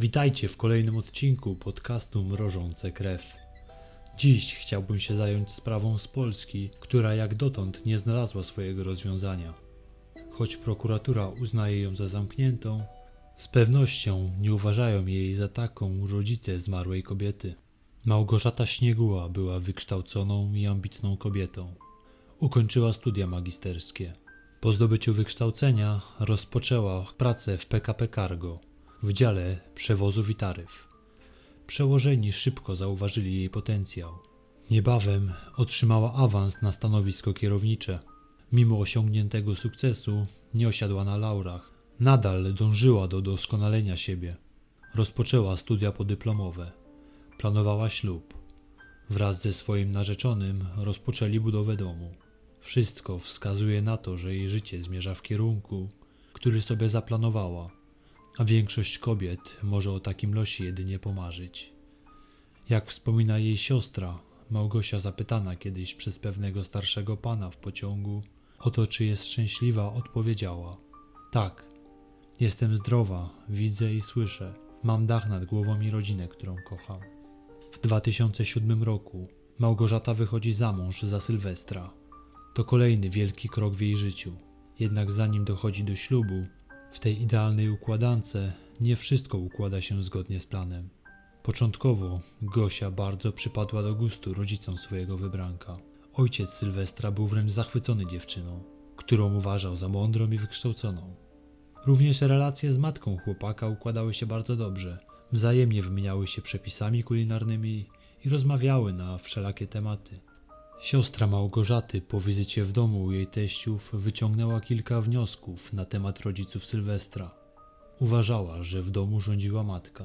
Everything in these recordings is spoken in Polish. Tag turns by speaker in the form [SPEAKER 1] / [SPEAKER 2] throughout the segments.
[SPEAKER 1] Witajcie w kolejnym odcinku podcastu Mrożące Krew. Dziś chciałbym się zająć sprawą z Polski, która jak dotąd nie znalazła swojego rozwiązania. Choć prokuratura uznaje ją za zamkniętą, z pewnością nie uważają jej za taką rodzice zmarłej kobiety. Małgorzata Śnieguła była wykształconą i ambitną kobietą. Ukończyła studia magisterskie. Po zdobyciu wykształcenia rozpoczęła pracę w PKP Cargo w dziale przewozów i taryf. Przełożeni szybko zauważyli jej potencjał. Niebawem otrzymała awans na stanowisko kierownicze. Mimo osiągniętego sukcesu nie osiadła na laurach. Nadal dążyła do doskonalenia siebie. Rozpoczęła studia podyplomowe. Planowała ślub. Wraz ze swoim narzeczonym rozpoczęli budowę domu. Wszystko wskazuje na to, że jej życie zmierza w kierunku, który sobie zaplanowała, a większość kobiet może o takim losie jedynie pomarzyć. Jak wspomina jej siostra, Małgosia zapytana kiedyś przez pewnego starszego pana w pociągu o to, czy jest szczęśliwa, odpowiedziała: Tak, jestem zdrowa, widzę i słyszę, mam dach nad głową i rodzinę, którą kocham. W 2007 roku Małgorzata wychodzi za mąż za Sylwestra. To kolejny wielki krok w jej życiu. Jednak zanim dochodzi do ślubu, w tej idealnej układance nie wszystko układa się zgodnie z planem. Początkowo Gosia bardzo przypadła do gustu rodzicom swojego wybranka. Ojciec Sylwestra był wręcz zachwycony dziewczyną, którą uważał za mądrą i wykształconą. Również relacje z matką chłopaka układały się bardzo dobrze. Wzajemnie wymieniały się przepisami kulinarnymi i rozmawiały na wszelakie tematy. Siostra Małgorzaty po wizycie w domu u jej teściów wyciągnęła kilka wniosków na temat rodziców Sylwestra. Uważała, że w domu rządziła matka.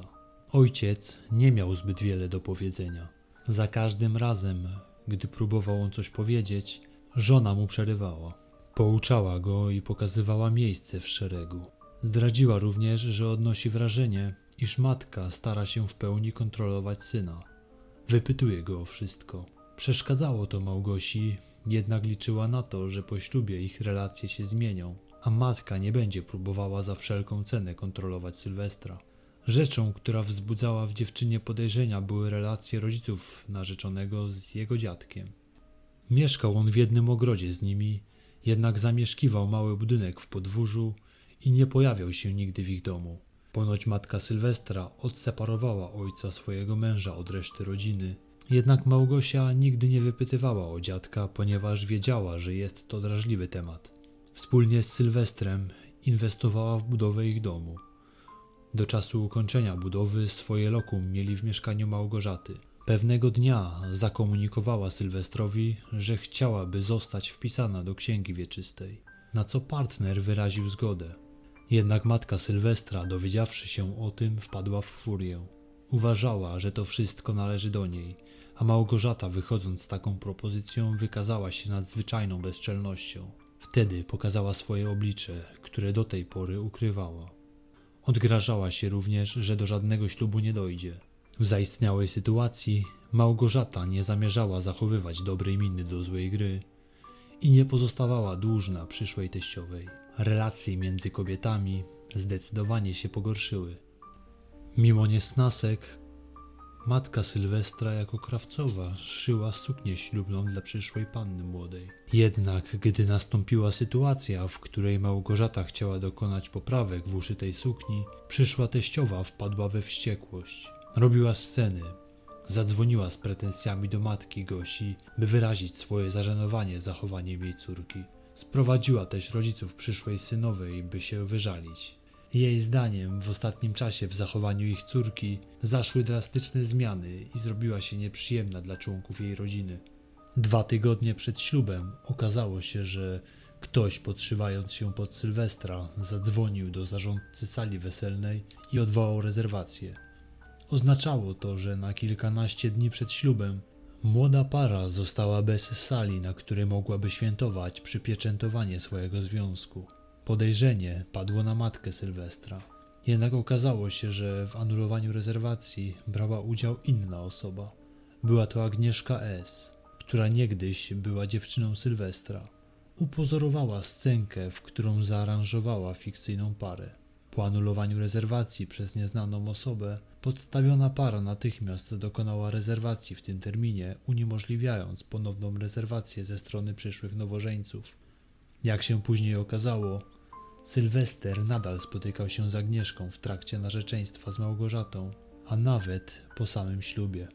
[SPEAKER 1] Ojciec nie miał zbyt wiele do powiedzenia. Za każdym razem, gdy próbował on coś powiedzieć, żona mu przerywała. Pouczała go i pokazywała miejsce w szeregu. Zdradziła również, że odnosi wrażenie, iż matka stara się w pełni kontrolować syna. Wypytuje go o wszystko. Przeszkadzało to Małgosi, jednak liczyła na to, że po ślubie ich relacje się zmienią, a matka nie będzie próbowała za wszelką cenę kontrolować Sylwestra. Rzeczą, która wzbudzała w dziewczynie podejrzenia, były relacje rodziców narzeczonego z jego dziadkiem. Mieszkał on w jednym ogrodzie z nimi, jednak zamieszkiwał mały budynek w podwórzu i nie pojawiał się nigdy w ich domu. Ponoć matka Sylwestra odseparowała ojca swojego męża od reszty rodziny jednak Małgosia nigdy nie wypytywała o dziadka, ponieważ wiedziała, że jest to drażliwy temat. Wspólnie z Sylwestrem inwestowała w budowę ich domu. Do czasu ukończenia budowy swoje lokum mieli w mieszkaniu Małgorzaty. Pewnego dnia zakomunikowała Sylwestrowi, że chciałaby zostać wpisana do księgi wieczystej, na co partner wyraził zgodę. Jednak matka Sylwestra, dowiedziawszy się o tym, wpadła w furię. Uważała, że to wszystko należy do niej, a Małgorzata, wychodząc z taką propozycją, wykazała się nadzwyczajną bezczelnością. Wtedy pokazała swoje oblicze, które do tej pory ukrywała. Odgrażała się również, że do żadnego ślubu nie dojdzie. W zaistniałej sytuacji Małgorzata nie zamierzała zachowywać dobrej miny do złej gry i nie pozostawała dłużna przyszłej teściowej. Relacje między kobietami zdecydowanie się pogorszyły. Mimo niesnasek, matka Sylwestra jako krawcowa szyła suknię ślubną dla przyszłej panny młodej. Jednak gdy nastąpiła sytuacja, w której Małgorzata chciała dokonać poprawek w uszytej sukni, przyszła teściowa wpadła we wściekłość. Robiła sceny, Zadzwoniła z pretensjami do matki Gosi, by wyrazić swoje zażenowanie zachowaniem jej córki. Sprowadziła też rodziców przyszłej synowej, by się wyżalić. Jej zdaniem w ostatnim czasie w zachowaniu ich córki zaszły drastyczne zmiany i zrobiła się nieprzyjemna dla członków jej rodziny. Dwa tygodnie przed ślubem okazało się, że ktoś podszywając się pod Sylwestra zadzwonił do zarządcy sali weselnej i odwołał rezerwację. Oznaczało to, że na kilkanaście dni przed ślubem młoda para została bez sali, na której mogłaby świętować przypieczętowanie swojego związku. Podejrzenie padło na matkę Sylwestra. Jednak okazało się, że w anulowaniu rezerwacji brała udział inna osoba. Była to Agnieszka S., która niegdyś była dziewczyną Sylwestra. Upozorowała scenkę, w którą zaaranżowała fikcyjną parę. Po anulowaniu rezerwacji przez nieznaną osobę, podstawiona para natychmiast dokonała rezerwacji w tym terminie, uniemożliwiając ponowną rezerwację ze strony przyszłych nowożeńców. Jak się później okazało, Sylwester nadal spotykał się z Agnieszką w trakcie narzeczeństwa z Małgorzatą, a nawet po samym ślubie.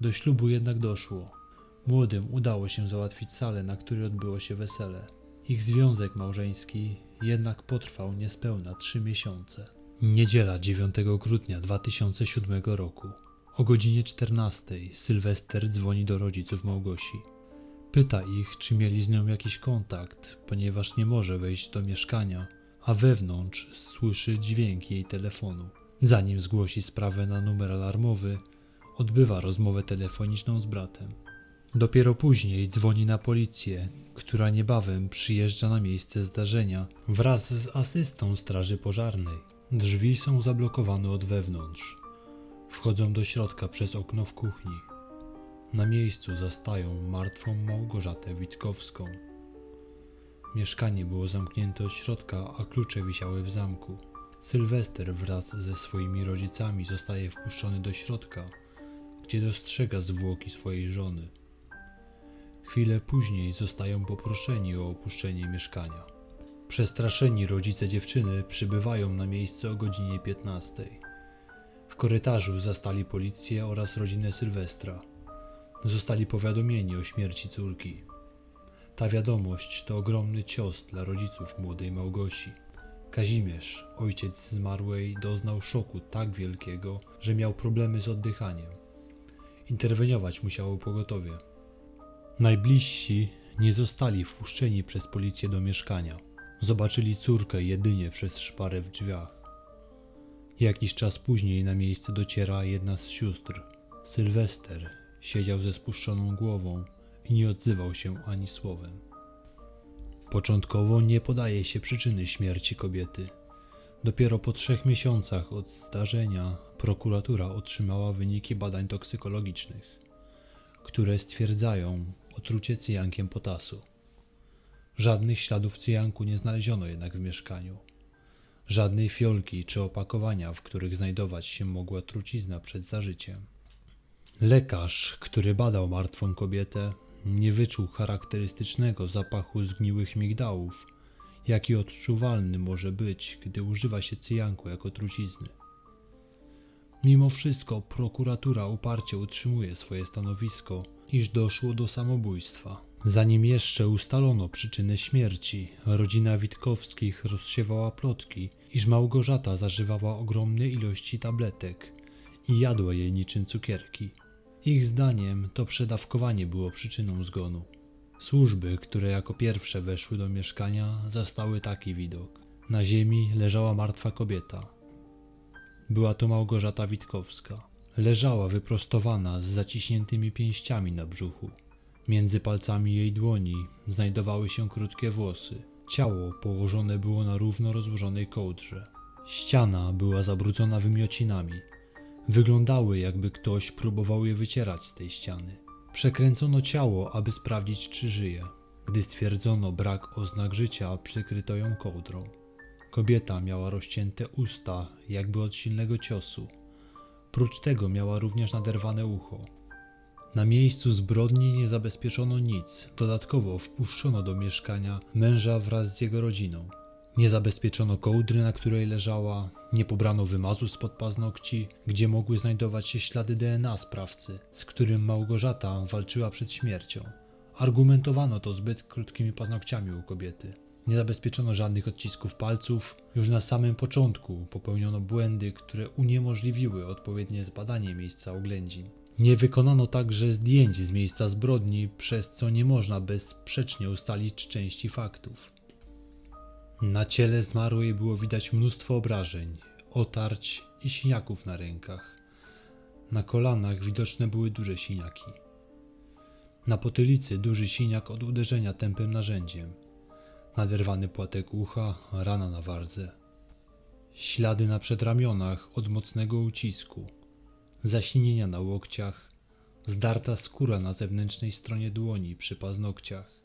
[SPEAKER 1] Do ślubu jednak doszło. Młodym udało się załatwić salę, na której odbyło się wesele. Ich związek małżeński jednak potrwał niespełna trzy miesiące. Niedziela 9 grudnia 2007 roku. O godzinie 14 Sylwester dzwoni do rodziców Małgosi. Pyta ich, czy mieli z nią jakiś kontakt, ponieważ nie może wejść do mieszkania, a wewnątrz słyszy dźwięk jej telefonu. Zanim zgłosi sprawę na numer alarmowy, odbywa rozmowę telefoniczną z bratem. Dopiero później dzwoni na policję, która niebawem przyjeżdża na miejsce zdarzenia wraz z asystą straży pożarnej. Drzwi są zablokowane od wewnątrz. Wchodzą do środka przez okno w kuchni. Na miejscu zastają martwą Małgorzatę Witkowską. Mieszkanie było zamknięte od środka, a klucze wisiały w zamku. Sylwester wraz ze swoimi rodzicami zostaje wpuszczony do środka, gdzie dostrzega zwłoki swojej żony. Chwilę później zostają poproszeni o opuszczenie mieszkania. Przestraszeni rodzice dziewczyny przybywają na miejsce o godzinie 15. W korytarzu zastali policję oraz rodzinę Sylwestra. Zostali powiadomieni o śmierci córki. Ta wiadomość to ogromny cios dla rodziców młodej Małgosi. Kazimierz, ojciec zmarłej, doznał szoku tak wielkiego, że miał problemy z oddychaniem. Interweniować musiało pogotowie. Najbliżsi nie zostali wpuszczeni przez policję do mieszkania. Zobaczyli córkę jedynie przez szparę w drzwiach. Jakiś czas później na miejsce dociera jedna z sióstr. Sylwester siedział ze spuszczoną głową i nie odzywał się ani słowem. Początkowo nie podaje się przyczyny śmierci kobiety. Dopiero po trzech miesiącach od zdarzenia prokuratura otrzymała wyniki badań toksykologicznych, które stwierdzają otrucie cyjankiem potasu. Żadnych śladów cyjanku nie znaleziono jednak w mieszkaniu. Żadnej fiolki czy opakowania, w których znajdować się mogła trucizna przed zażyciem. Lekarz, który badał martwą kobietę, nie wyczuł charakterystycznego zapachu zgniłych migdałów, jaki odczuwalny może być, gdy używa się cyjanku jako trucizny. Mimo wszystko prokuratura uparcie utrzymuje swoje stanowisko, iż doszło do samobójstwa. Zanim jeszcze ustalono przyczynę śmierci, rodzina Witkowskich rozsiewała plotki, iż Małgorzata zażywała ogromne ilości tabletek i jadła je niczym cukierki. Ich zdaniem to przedawkowanie było przyczyną zgonu. Służby, które jako pierwsze weszły do mieszkania, zastały taki widok. Na ziemi leżała martwa kobieta. Była to Małgorzata Witkowska. Leżała wyprostowana z zaciśniętymi pięściami na brzuchu. Między palcami jej dłoni znajdowały się krótkie włosy. Ciało położone było na równo rozłożonej kołdrze. Ściana była zabrudzona wymiocinami. Wyglądały, jakby ktoś próbował je wycierać z tej ściany. Przekręcono ciało, aby sprawdzić, czy żyje. Gdy stwierdzono brak oznak życia, przykryto ją kołdrą. Kobieta miała rozcięte usta, jakby od silnego ciosu. Prócz tego miała również naderwane ucho. Na miejscu zbrodni nie zabezpieczono nic. Dodatkowo wpuszczono do mieszkania męża wraz z jego rodziną. Nie zabezpieczono kołdry, na której leżała, nie pobrano wymazu spod paznokci, gdzie mogły znajdować się ślady DNA sprawcy, z którym Małgorzata walczyła przed śmiercią. Argumentowano to zbyt krótkimi paznokciami u kobiety. Nie zabezpieczono żadnych odcisków palców. Już na samym początku popełniono błędy, które uniemożliwiły odpowiednie zbadanie miejsca oględzin. Nie wykonano także zdjęć z miejsca zbrodni, przez co nie można bezsprzecznie ustalić części faktów. Na ciele zmarłej było widać mnóstwo obrażeń, otarć i siniaków na rękach. Na kolanach widoczne były duże siniaki. Na potylicy duży siniak od uderzenia tępym narzędziem. Naderwany płatek ucha, rana na wardze. Ślady na przedramionach od mocnego ucisku. Zasinienia na łokciach. Zdarta skóra na zewnętrznej stronie dłoni przy paznokciach.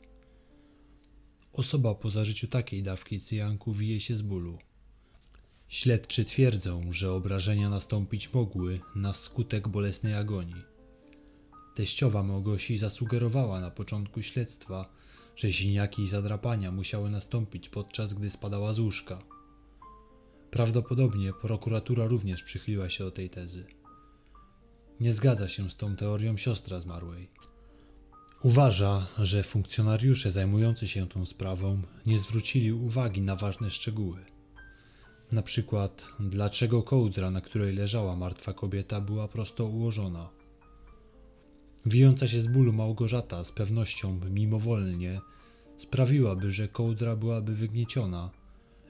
[SPEAKER 1] Osoba po zażyciu takiej dawki cyjanku wije się z bólu. Śledczy twierdzą, że obrażenia nastąpić mogły na skutek bolesnej agonii. Teściowa Małgosi zasugerowała na początku śledztwa, że siniaki i zadrapania musiały nastąpić podczas gdy spadała z łóżka. Prawdopodobnie prokuratura również przychyliła się do tej tezy. Nie zgadza się z tą teorią siostra zmarłej. Uważa, że funkcjonariusze zajmujący się tą sprawą nie zwrócili uwagi na ważne szczegóły. Na przykład, dlaczego kołdra, na której leżała martwa kobieta, była prosto ułożona. Wijąca się z bólu Małgorzata z pewnością mimowolnie sprawiłaby, że kołdra byłaby wygnieciona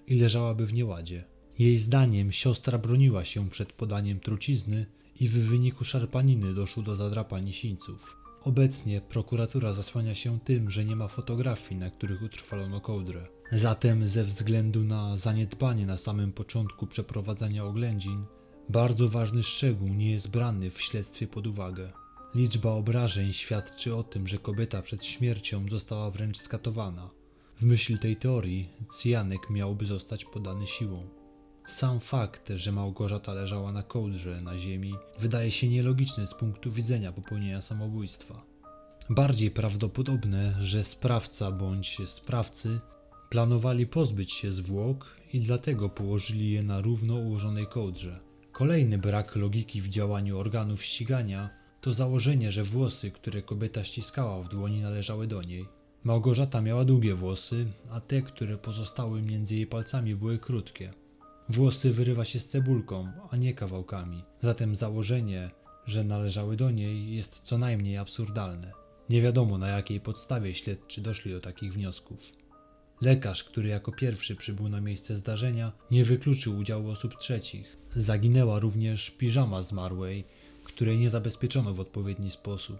[SPEAKER 1] i leżałaby w nieładzie. Jej zdaniem siostra broniła się przed podaniem trucizny i w wyniku szarpaniny doszło do zadrapań sińców. Obecnie prokuratura zasłania się tym, że nie ma fotografii, na których utrwalono kołdrę. Zatem ze względu na zaniedbanie na samym początku przeprowadzania oględzin, bardzo ważny szczegół nie jest brany w śledztwie pod uwagę. Liczba obrażeń świadczy o tym, że kobieta przed śmiercią została wręcz skatowana. W myśl tej teorii cyjanek miałby zostać podany siłą. Sam fakt, że Małgorzata leżała na kołdrze na ziemi, wydaje się nielogiczny z punktu widzenia popełnienia samobójstwa. Bardziej prawdopodobne, że sprawca bądź sprawcy planowali pozbyć się zwłok i dlatego położyli je na równo ułożonej kołdrze. Kolejny brak logiki w działaniu organów ścigania to założenie, że włosy, które kobieta ściskała w dłoni, należały do niej. Małgorzata miała długie włosy, a te, które pozostały między jej palcami, były krótkie. Włosy wyrywa się z cebulką, a nie kawałkami. Zatem założenie, że należały do niej, jest co najmniej absurdalne. Nie wiadomo na jakiej podstawie śledczy doszli do takich wniosków. Lekarz, który jako pierwszy przybył na miejsce zdarzenia, nie wykluczył udziału osób trzecich. Zaginęła również piżama zmarłej, której nie zabezpieczono w odpowiedni sposób.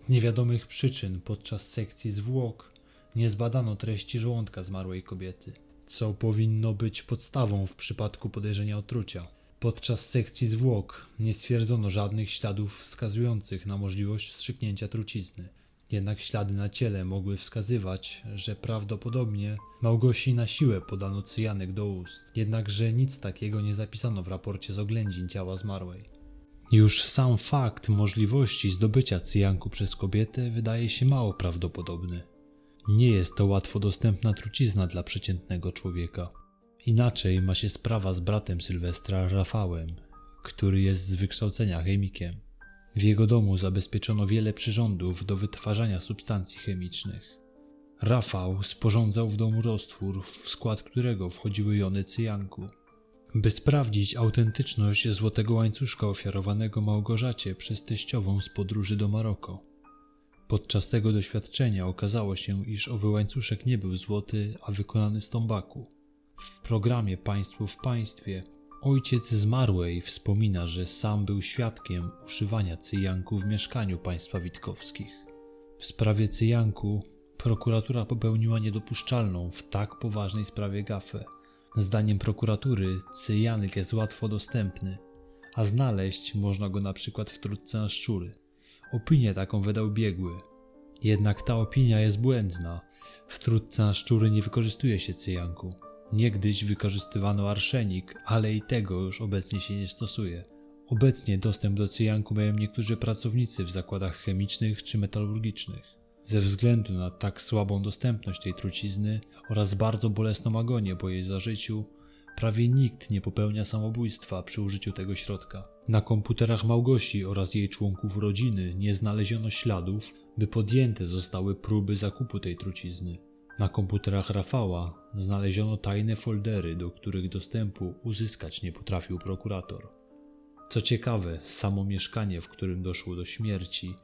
[SPEAKER 1] Z niewiadomych przyczyn podczas sekcji zwłok nie zbadano treści żołądka zmarłej kobiety co powinno być podstawą w przypadku podejrzenia otrucia. Podczas sekcji zwłok nie stwierdzono żadnych śladów wskazujących na możliwość wstrzyknięcia trucizny. Jednak ślady na ciele mogły wskazywać, że prawdopodobnie Małgosi na siłę podano cyjanek do ust, jednakże nic takiego nie zapisano w raporcie z oględzin ciała zmarłej. Już sam fakt możliwości zdobycia cyjanku przez kobietę wydaje się mało prawdopodobny. Nie jest to łatwo dostępna trucizna dla przeciętnego człowieka. Inaczej ma się sprawa z bratem Sylwestra, Rafałem, który jest z wykształcenia chemikiem. W jego domu zabezpieczono wiele przyrządów do wytwarzania substancji chemicznych. Rafał sporządzał w domu roztwór, w skład którego wchodziły jony cyjanku. By sprawdzić autentyczność złotego łańcuszka ofiarowanego Małgorzacie przez teściową z podróży do Maroko. Podczas tego doświadczenia okazało się, iż owy łańcuszek nie był złoty, a wykonany z tombaku. W programie Państwo w Państwie ojciec zmarłej wspomina, że sam był świadkiem używania cyjanku w mieszkaniu państwa Witkowskich. W sprawie cyjanku prokuratura popełniła niedopuszczalną w tak poważnej sprawie gafę. Zdaniem prokuratury cyjanek jest łatwo dostępny, a znaleźć można go na przykład w trudce na szczury. Opinię taką wydał biegły. Jednak ta opinia jest błędna. W trudce na szczury nie wykorzystuje się cyjanku. Niegdyś wykorzystywano arszenik, ale i tego już obecnie się nie stosuje. Obecnie dostęp do cyjanku mają niektórzy pracownicy w zakładach chemicznych czy metalurgicznych. Ze względu na tak słabą dostępność tej trucizny oraz bardzo bolesną agonię po jej zażyciu, prawie nikt nie popełnia samobójstwa przy użyciu tego środka. Na komputerach Małgosi oraz jej członków rodziny nie znaleziono śladów, by podjęte zostały próby zakupu tej trucizny. Na komputerach Rafała znaleziono tajne foldery, do których dostępu uzyskać nie potrafił prokurator. Co ciekawe, samo mieszkanie, w którym doszło do śmierci,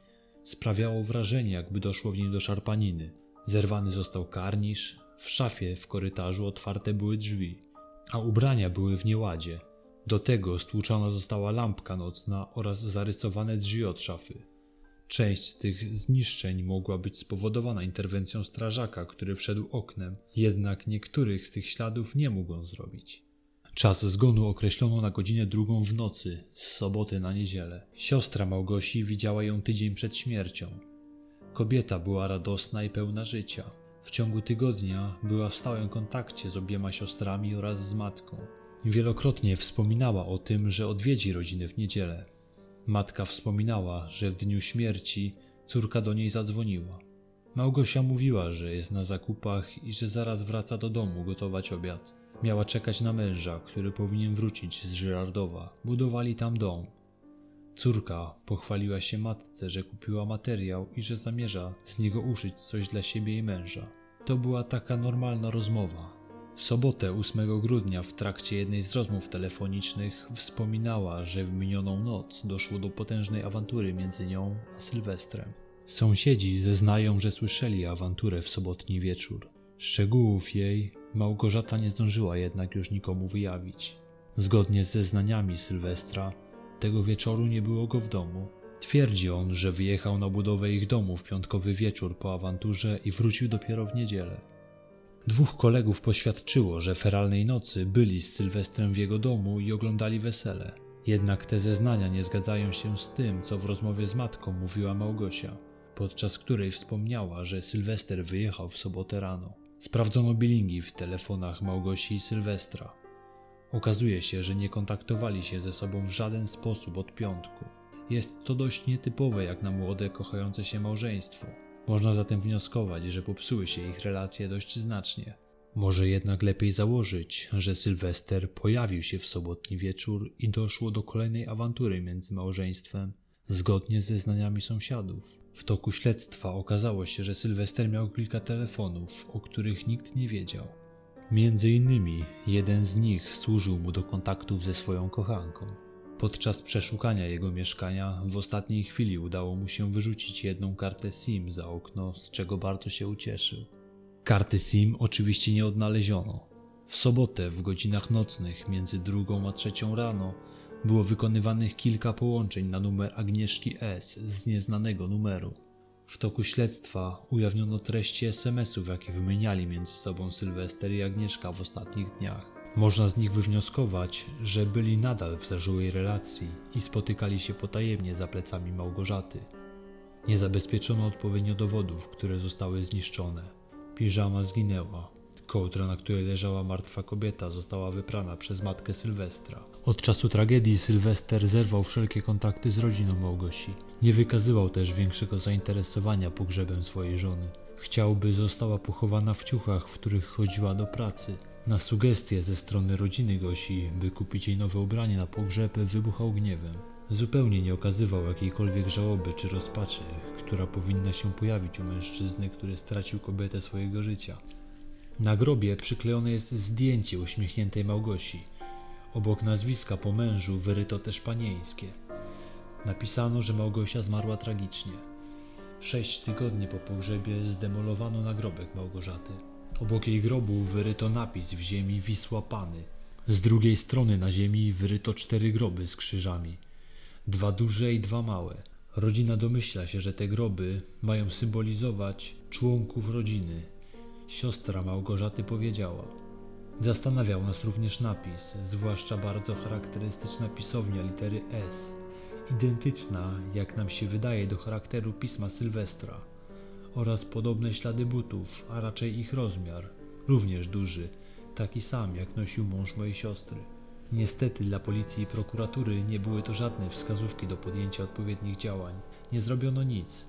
[SPEAKER 1] sprawiało wrażenie, jakby doszło w nim do szarpaniny. Zerwany został karnisz, w szafie w korytarzu otwarte były drzwi, a ubrania były w nieładzie. Do tego stłuczona została lampka nocna oraz zarysowane drzwi od szafy. Część tych zniszczeń mogła być spowodowana interwencją strażaka, który wszedł oknem, jednak niektórych z tych śladów nie mógł on zrobić. Czas zgonu określono na godzinę drugą w nocy, z soboty na niedzielę. Siostra Małgosi widziała ją tydzień przed śmiercią. Kobieta była radosna i pełna życia. W ciągu tygodnia była w stałym kontakcie z obiema siostrami oraz z matką. Wielokrotnie wspominała o tym, że odwiedzi rodzinę w niedzielę. Matka wspominała, że w dniu śmierci córka do niej zadzwoniła. Małgosia mówiła, że jest na zakupach i że zaraz wraca do domu gotować obiad. Miała czekać na męża, który powinien wrócić z Żyrardowa. Budowali tam dom. Córka pochwaliła się matce, że kupiła materiał i że zamierza z niego uszyć coś dla siebie i męża. To była taka normalna rozmowa. W sobotę 8 grudnia w trakcie jednej z rozmów telefonicznych wspominała, że w minioną noc doszło do potężnej awantury między nią a Sylwestrem. Sąsiedzi zeznają, że słyszeli awanturę w sobotni wieczór. Szczegółów jej Małgorzata nie zdążyła jednak już nikomu wyjawić. Zgodnie z zeznaniami Sylwestra, tego wieczoru nie było go w domu. Twierdzi on, że wyjechał na budowę ich domu w piątkowy wieczór po awanturze i wrócił dopiero w niedzielę. Dwóch kolegów poświadczyło, że feralnej nocy byli z Sylwestrem w jego domu i oglądali wesele. Jednak te zeznania nie zgadzają się z tym, co w rozmowie z matką mówiła Małgosia, podczas której wspomniała, że Sylwester wyjechał w sobotę rano. Sprawdzono bilingi w telefonach Małgosi i Sylwestra. Okazuje się, że nie kontaktowali się ze sobą w żaden sposób od piątku. Jest to dość nietypowe jak na młode, kochające się małżeństwo. Można zatem wnioskować, że popsuły się ich relacje dość znacznie. Może jednak lepiej założyć, że Sylwester pojawił się w sobotni wieczór i doszło do kolejnej awantury między małżeństwem, zgodnie ze znaniami sąsiadów. W toku śledztwa okazało się, że Sylwester miał kilka telefonów, o których nikt nie wiedział. Między innymi jeden z nich służył mu do kontaktów ze swoją kochanką. Podczas przeszukania jego mieszkania w ostatniej chwili udało mu się wyrzucić jedną kartę SIM za okno, z czego bardzo się ucieszył. Karty SIM oczywiście nie odnaleziono. W sobotę w godzinach nocnych między drugą a trzecią rano było wykonywanych kilka połączeń na numer Agnieszki S z nieznanego numeru. W toku śledztwa ujawniono treści SMS-ów, jakie wymieniali między sobą Sylwester i Agnieszka w ostatnich dniach. Można z nich wywnioskować, że byli nadal w zażyłej relacji i spotykali się potajemnie za plecami Małgorzaty. Nie zabezpieczono odpowiednio dowodów, które zostały zniszczone. Piżama zginęła. Kołdra, na której leżała martwa kobieta, została wyprana przez matkę Sylwestra. Od czasu tragedii Sylwester zerwał wszelkie kontakty z rodziną Małgosi. Nie wykazywał też większego zainteresowania pogrzebem swojej żony. Chciał, by została pochowana w ciuchach, w których chodziła do pracy. Na sugestie ze strony rodziny Gosi, by kupić jej nowe ubranie na pogrzeb, wybuchał gniewem. Zupełnie nie okazywał jakiejkolwiek żałoby czy rozpaczy, która powinna się pojawić u mężczyzny, który stracił kobietę swojego życia. Na grobie przyklejone jest zdjęcie uśmiechniętej Małgosi. Obok nazwiska po mężu wyryto też panieńskie. Napisano, że Małgosia zmarła tragicznie. Sześć tygodni po pogrzebie zdemolowano nagrobek Małgorzaty. Obok jej grobu wyryto napis w ziemi Wisła Pany. Z drugiej strony na ziemi wyryto cztery groby z krzyżami. Dwa duże i dwa małe. Rodzina domyśla się, że te groby mają symbolizować członków rodziny. Siostra Małgorzaty powiedziała. Zastanawiał nas również napis, zwłaszcza bardzo charakterystyczna pisownia litery S, identyczna, jak nam się wydaje, do charakteru pisma Sylwestra oraz podobne ślady butów, a raczej ich rozmiar, również duży, taki sam jak nosił mąż mojej siostry. Niestety dla policji i prokuratury nie były to żadne wskazówki do podjęcia odpowiednich działań. Nie zrobiono nic.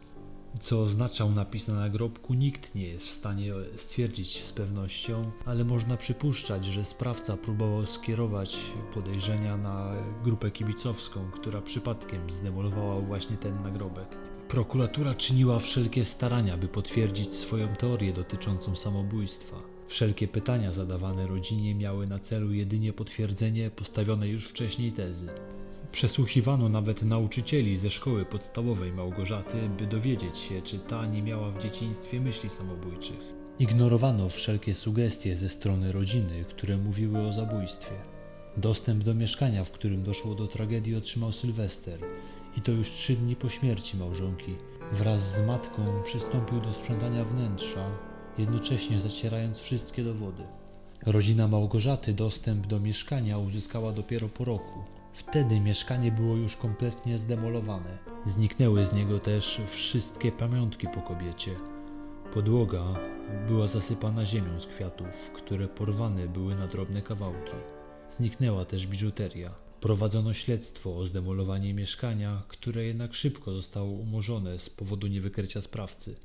[SPEAKER 1] Co oznaczał napis na nagrobku, nikt nie jest w stanie stwierdzić z pewnością, ale można przypuszczać, że sprawca próbował skierować podejrzenia na grupę kibicowską, która przypadkiem zdemolowała właśnie ten nagrobek. Prokuratura czyniła wszelkie starania, by potwierdzić swoją teorię dotyczącą samobójstwa. Wszelkie pytania zadawane rodzinie miały na celu jedynie potwierdzenie postawionej już wcześniej tezy. Przesłuchiwano nawet nauczycieli ze szkoły podstawowej Małgorzaty, by dowiedzieć się, czy ta nie miała w dzieciństwie myśli samobójczych. Ignorowano wszelkie sugestie ze strony rodziny, które mówiły o zabójstwie. Dostęp do mieszkania, w którym doszło do tragedii, otrzymał Sylwester i to już trzy dni po śmierci małżonki. Wraz z matką przystąpił do sprzątania wnętrza, jednocześnie zacierając wszystkie dowody. Rodzina Małgorzaty dostęp do mieszkania uzyskała dopiero po roku. Wtedy mieszkanie było już kompletnie zdemolowane. Zniknęły z niego też wszystkie pamiątki po kobiecie. Podłoga była zasypana ziemią z kwiatów, które porwane były na drobne kawałki. Zniknęła też biżuteria. Prowadzono śledztwo o zdemolowanie mieszkania, które jednak szybko zostało umorzone z powodu niewykrycia sprawcy.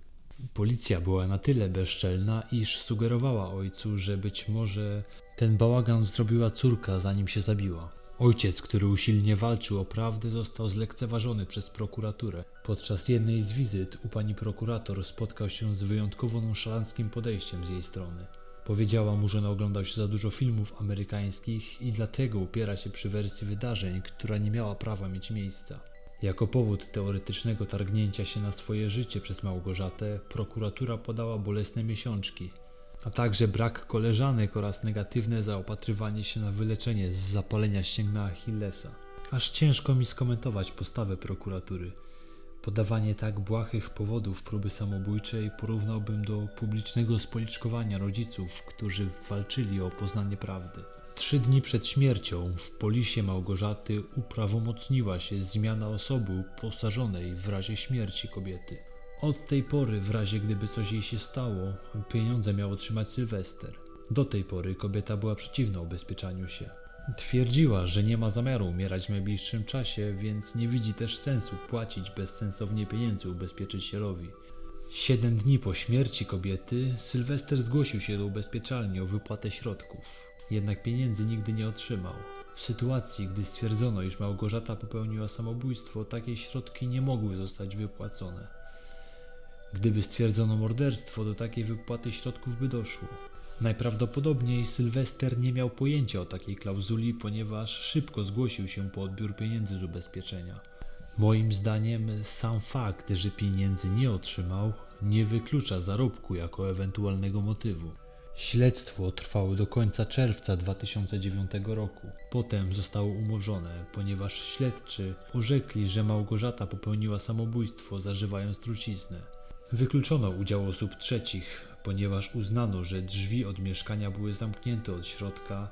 [SPEAKER 1] Policja była na tyle bezczelna, iż sugerowała ojcu, że być może ten bałagan zrobiła córka, zanim się zabiła. Ojciec, który usilnie walczył o prawdę, został zlekceważony przez prokuraturę. Podczas jednej z wizyt u pani prokurator spotkał się z wyjątkowo nonszalanckim podejściem z jej strony. Powiedziała mu, że naoglądał się za dużo filmów amerykańskich i dlatego upiera się przy wersji wydarzeń, która nie miała prawa mieć miejsca. Jako powód teoretycznego targnięcia się na swoje życie przez Małgorzatę, prokuratura podała bolesne miesiączki, a także brak koleżanek oraz negatywne zaopatrywanie się na wyleczenie z zapalenia ścięgna Achillesa. Aż ciężko mi skomentować postawę prokuratury. Podawanie tak błahych powodów próby samobójczej porównałbym do publicznego spoliczkowania rodziców, którzy walczyli o poznanie prawdy. Trzy dni przed śmiercią w polisie Małgorzaty uprawomocniła się zmiana osoby uposażonej w razie śmierci kobiety. Od tej pory, w razie gdyby coś jej się stało, pieniądze miał otrzymać Sylwester. Do tej pory kobieta była przeciwna ubezpieczaniu się. Twierdziła, że nie ma zamiaru umierać w najbliższym czasie, więc nie widzi też sensu płacić bezsensownie pieniędzy ubezpieczycielowi. Siedem dni po śmierci kobiety, Sylwester zgłosił się do ubezpieczalni o wypłatę środków, jednak pieniędzy nigdy nie otrzymał. W sytuacji, gdy stwierdzono, iż Małgorzata popełniła samobójstwo, takie środki nie mogły zostać wypłacone. Gdyby stwierdzono morderstwo, do takiej wypłaty środków by doszło. Najprawdopodobniej Sylwester nie miał pojęcia o takiej klauzuli, ponieważ szybko zgłosił się po odbiór pieniędzy z ubezpieczenia. Moim zdaniem sam fakt, że pieniędzy nie otrzymał, nie wyklucza zarobku jako ewentualnego motywu. Śledztwo trwało do końca czerwca 2009 roku. Potem zostało umorzone, ponieważ śledczy orzekli, że Małgorzata popełniła samobójstwo zażywając truciznę. Wykluczono udział osób trzecich, ponieważ uznano, że drzwi od mieszkania były zamknięte od środka,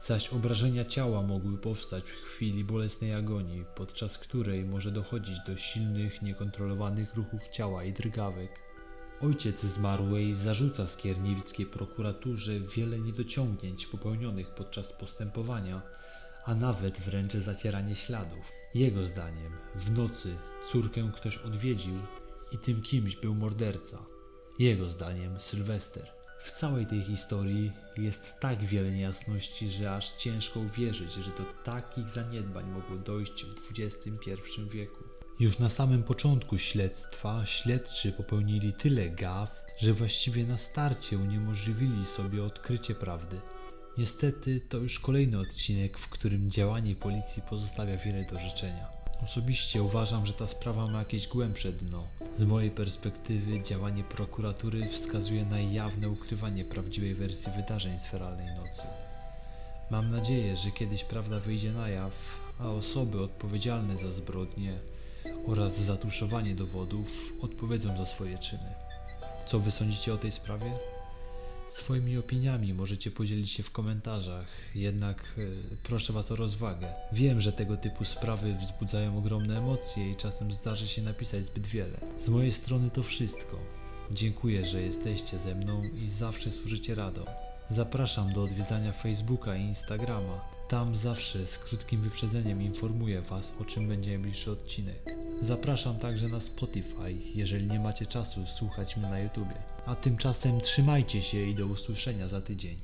[SPEAKER 1] zaś obrażenia ciała mogły powstać w chwili bolesnej agonii, podczas której może dochodzić do silnych, niekontrolowanych ruchów ciała i drgawek. Ojciec zmarłej zarzuca skierniewickiej prokuraturze wiele niedociągnięć popełnionych podczas postępowania, a nawet wręcz zacieranie śladów. Jego zdaniem w nocy córkę ktoś odwiedził i tym kimś był morderca. Jego zdaniem Sylwester. W całej tej historii jest tak wiele niejasności, że aż ciężko uwierzyć, że do takich zaniedbań mogło dojść w XXI wieku. Już na samym początku śledztwa śledczy popełnili tyle gaf, że właściwie na starcie uniemożliwili sobie odkrycie prawdy. Niestety to już kolejny odcinek, w którym działanie policji pozostawia wiele do życzenia. Osobiście uważam, że ta sprawa ma jakieś głębsze dno. Z mojej perspektywy działanie prokuratury wskazuje na jawne ukrywanie prawdziwej wersji wydarzeń z feralnej nocy. Mam nadzieję, że kiedyś prawda wyjdzie na jaw, a osoby odpowiedzialne za zbrodnie oraz zatuszowanie dowodów odpowiedzą za swoje czyny. Co wy sądzicie o tej sprawie? Swoimi opiniami możecie podzielić się w komentarzach, jednak e, proszę Was o rozwagę. Wiem, że tego typu sprawy wzbudzają ogromne emocje i czasem zdarzy się napisać zbyt wiele. Z mojej strony to wszystko. Dziękuję, że jesteście ze mną i zawsze służycie radą. Zapraszam do odwiedzania Facebooka i Instagrama. Tam zawsze z krótkim wyprzedzeniem informuję Was, o czym będzie najbliższy odcinek. Zapraszam także na Spotify, jeżeli nie macie czasu słuchać mnie na YouTubie. A tymczasem trzymajcie się i do usłyszenia za tydzień.